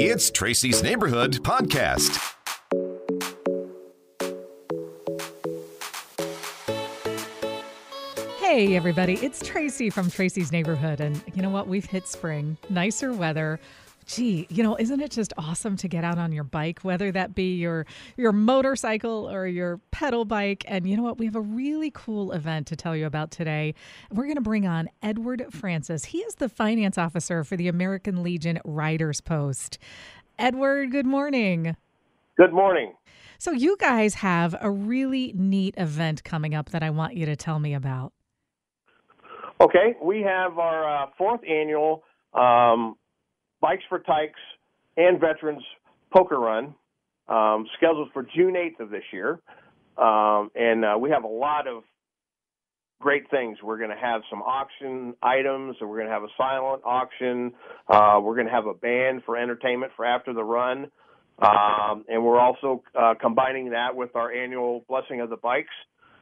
It's Tracy's Neighborhood Podcast. Hey, everybody, it's Tracy from Tracy's Neighborhood. And you know what? We've hit spring, nicer weather. Gee, you know, isn't it just awesome to get out on your bike, whether that be your your motorcycle or your pedal bike? And you know what? We have a really cool event to tell you about today. We're going to bring on Edward Francis. He is the finance officer for the American Legion Riders Post. Edward, good morning. Good morning. So you guys have a really neat event coming up that I want you to tell me about. Okay, we have our uh, fourth annual um, Bikes for Tykes and Veterans Poker Run, um, scheduled for June 8th of this year. Um, and uh, we have a lot of great things. We're going to have some auction items. We're going to have a silent auction. Uh, we're going to have a band for entertainment for after the run. Um, and we're also uh, combining that with our annual Blessing of the Bikes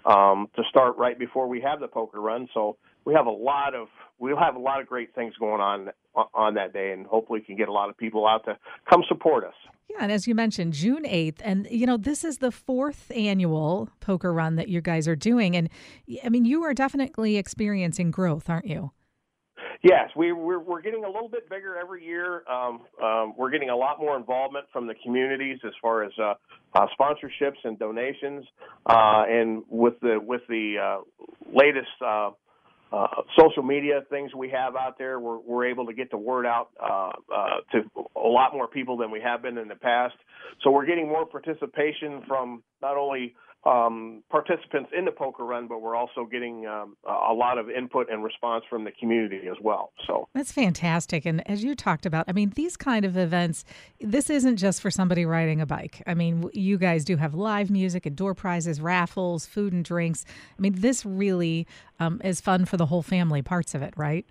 um, to start right before we have the poker run. So we have a lot of we'll have a lot of great things going on on that day, and hopefully can get a lot of people out to come support us. Yeah, and as you mentioned, June 8th, and you know, this is the fourth annual poker run that you guys are doing. And I mean, you are definitely experiencing growth, aren't you? Yes, we, we're, we're getting a little bit bigger every year. Um, um, we're getting a lot more involvement from the communities as far as uh, uh, sponsorships and donations. Uh, and with the with the uh, latest uh, social media things we have out there, we're, we're able to get the word out uh, uh, to a lot more people than we have been in the past. So we're getting more participation from not only um, participants in the poker run, but we're also getting um, a lot of input and response from the community as well. So that's fantastic. And as you talked about, I mean, these kind of events, this isn't just for somebody riding a bike. I mean, you guys do have live music and door prizes, raffles, food and drinks. I mean, this really um, is fun for the whole family. Parts of it, right?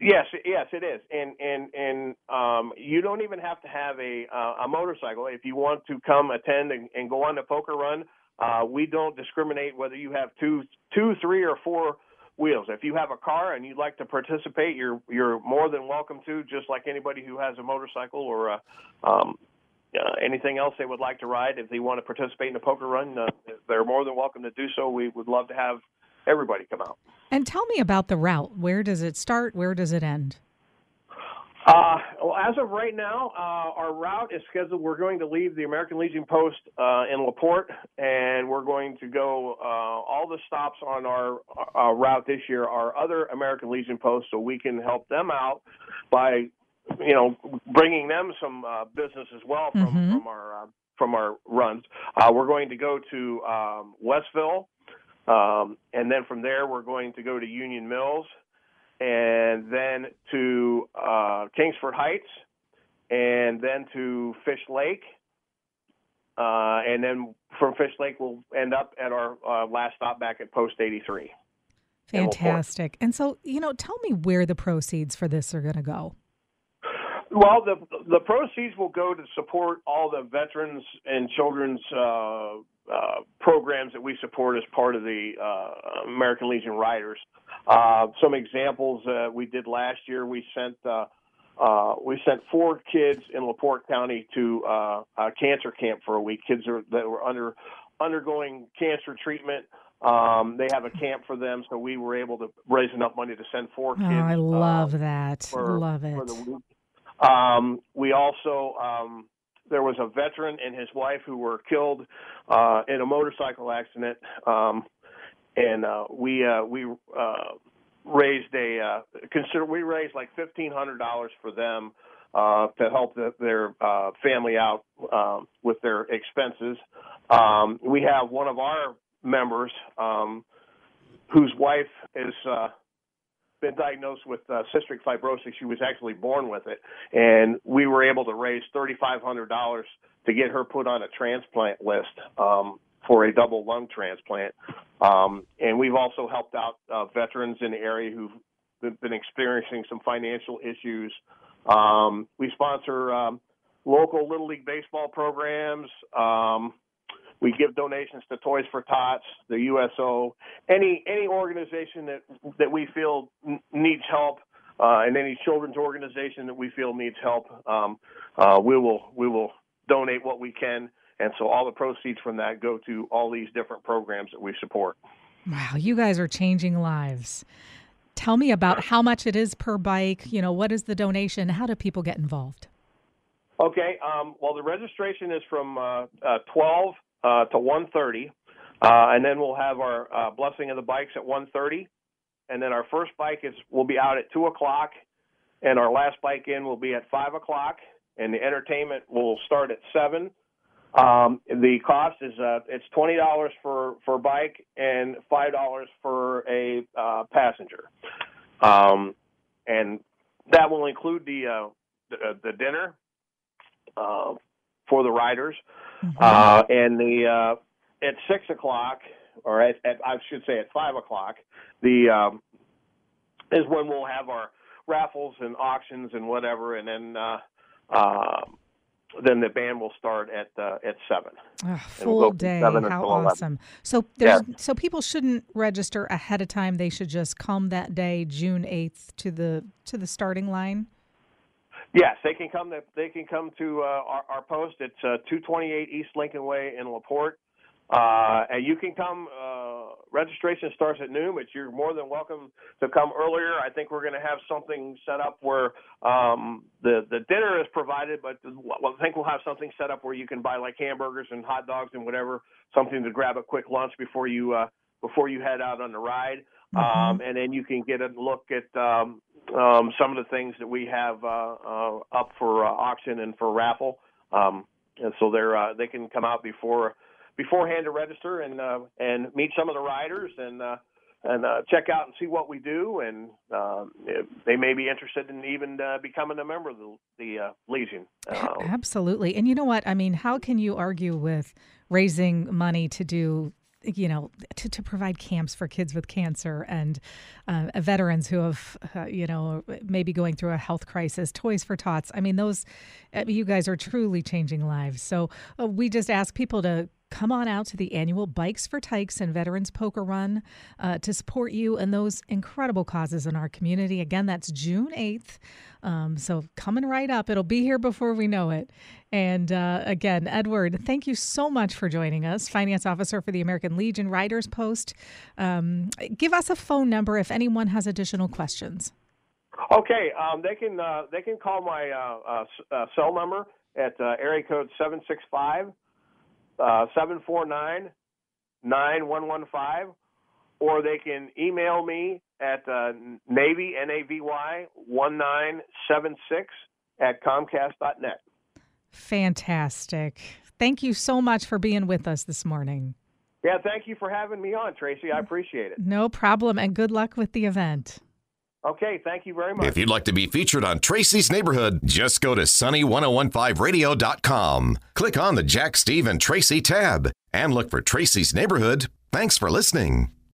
Yes, yes, it is, and and and um, you don't even have to have a uh, a motorcycle if you want to come attend and, and go on the poker run. Uh, we don't discriminate whether you have two, two, three, or four wheels. If you have a car and you'd like to participate, you're you're more than welcome to. Just like anybody who has a motorcycle or a, um, uh, anything else they would like to ride, if they want to participate in a poker run, uh, they're more than welcome to do so. We would love to have everybody come out. And tell me about the route. Where does it start? Where does it end? Uh, well, as of right now, uh, our route is scheduled. We're going to leave the American Legion Post uh, in Laporte, and we're going to go uh, all the stops on our uh, route this year are other American Legion posts, so we can help them out by, you know, bringing them some uh, business as well from mm-hmm. from our from our runs. we're going to go to um, Westville, um, and then from there we're going to go to Union Mills and then to uh, Kingsford Heights, and then to Fish Lake, uh, and then from Fish Lake we'll end up at our uh, last stop back at Post 83. Fantastic. And so, you know, tell me where the proceeds for this are going to go. Well, the the proceeds will go to support all the veterans and children's uh, uh, programs that we support as part of the uh, American Legion Riders. Uh, some examples uh, we did last year, we sent uh, uh, we sent four kids in Laporte County to uh, a cancer camp for a week. Kids are, that were under undergoing cancer treatment. Um, they have a camp for them, so we were able to raise enough money to send four kids. Oh, I love that. For, love it. Um, we also um, there was a veteran and his wife who were killed uh, in a motorcycle accident, um, and uh, we uh, we uh, raised a uh, consider we raised like fifteen hundred dollars for them uh, to help the, their uh, family out uh, with their expenses. Um, we have one of our members um, whose wife is uh, been diagnosed with uh, cystic fibrosis. She was actually born with it, and we were able to raise thirty five hundred dollars to get her put on a transplant list um, for a double lung transplant. Um, and we've also helped out uh, veterans in the area who've been experiencing some financial issues. Um, we sponsor um, local little league baseball programs. We give donations to Toys for Tots, the USO, any any organization that that we feel needs help. uh, and any children's organization that we feel needs help, um, uh, we will we will donate what we can, and so all the proceeds from that go to all these different programs that we support. Wow, you guys are changing lives. Tell me about how much it is per bike. You know, what is the donation? How do people get involved? Okay. Um, well, the registration is from uh, uh, 12 uh, to 1:30, uh, and then we'll have our uh, blessing of the bikes at 1:30, and then our first bike is will be out at two o'clock, and our last bike in will be at five o'clock, and the entertainment will start at seven. Um, the cost is uh, it's twenty dollars for for bike and five dollars for a uh, passenger, um, and that will include the uh, the, uh, the dinner. Uh, for the riders, Mm-hmm. uh, and the uh, at six o'clock or at, at I should say at five o'clock the um, is when we'll have our raffles and auctions and whatever, and then. Uh, uh, then the band will start at uh, at seven. Ah, And we'll full day. 7 How until 11. awesome. So there's so people shouldn't register ahead of time. They should just come that day, June 8th to the to the starting line. Yes, they can come. To, they can come to uh, our, our post. It's uh, 228 East Lincoln Way in Laporte, uh, and you can come. Uh, registration starts at noon, but you're more than welcome to come earlier. I think we're going to have something set up where um, the the dinner is provided, but well, I think we'll have something set up where you can buy like hamburgers and hot dogs and whatever, something to grab a quick lunch before you uh, before you head out on the ride. Um, and then you can get a look at um, um, some of the things that we have uh, uh, up for uh, auction and for raffle. Um, and so they're uh, they can come out before beforehand to register and uh, and meet some of the riders and uh, and uh, check out and see what we do. And um, they may be interested in even uh, becoming a member of the, the uh, Legion. Uh, Absolutely. And you know what? I mean, how can you argue with raising money to do you know to, to provide camps for kids with cancer and uh, veterans who have uh, you know maybe going through a health crisis toys for tots. I mean those uh, you guys are truly changing lives. So uh, we just ask people to come on out to the annual Bikes for Tykes and Veterans Poker Run uh, to support you and those incredible causes in our community. Again, that's June 8th. Um, so coming right up. It'll be here before we know it. And uh, again, Edward, thank you so much for joining us, Finance Officer for the American Legion Riders Post. Um, give us a phone number if anyone has additional questions. Okay, um, they can uh, they can call my uh, uh, uh, cell number at area code seven six five seven four nine nine one one five, or they can email me at uh, navy n a v y one nine seven six at comcast dot net. Fantastic. Thank you so much for being with us this morning. Yeah, thank you for having me on, Tracy. I appreciate it. No problem, and good luck with the event. Okay, thank you very much. If you'd like to be featured on Tracy's Neighborhood, just go to sunny1015radio.com. Click on the Jack, Steve, and Tracy tab and look for Tracy's Neighborhood. Thanks for listening.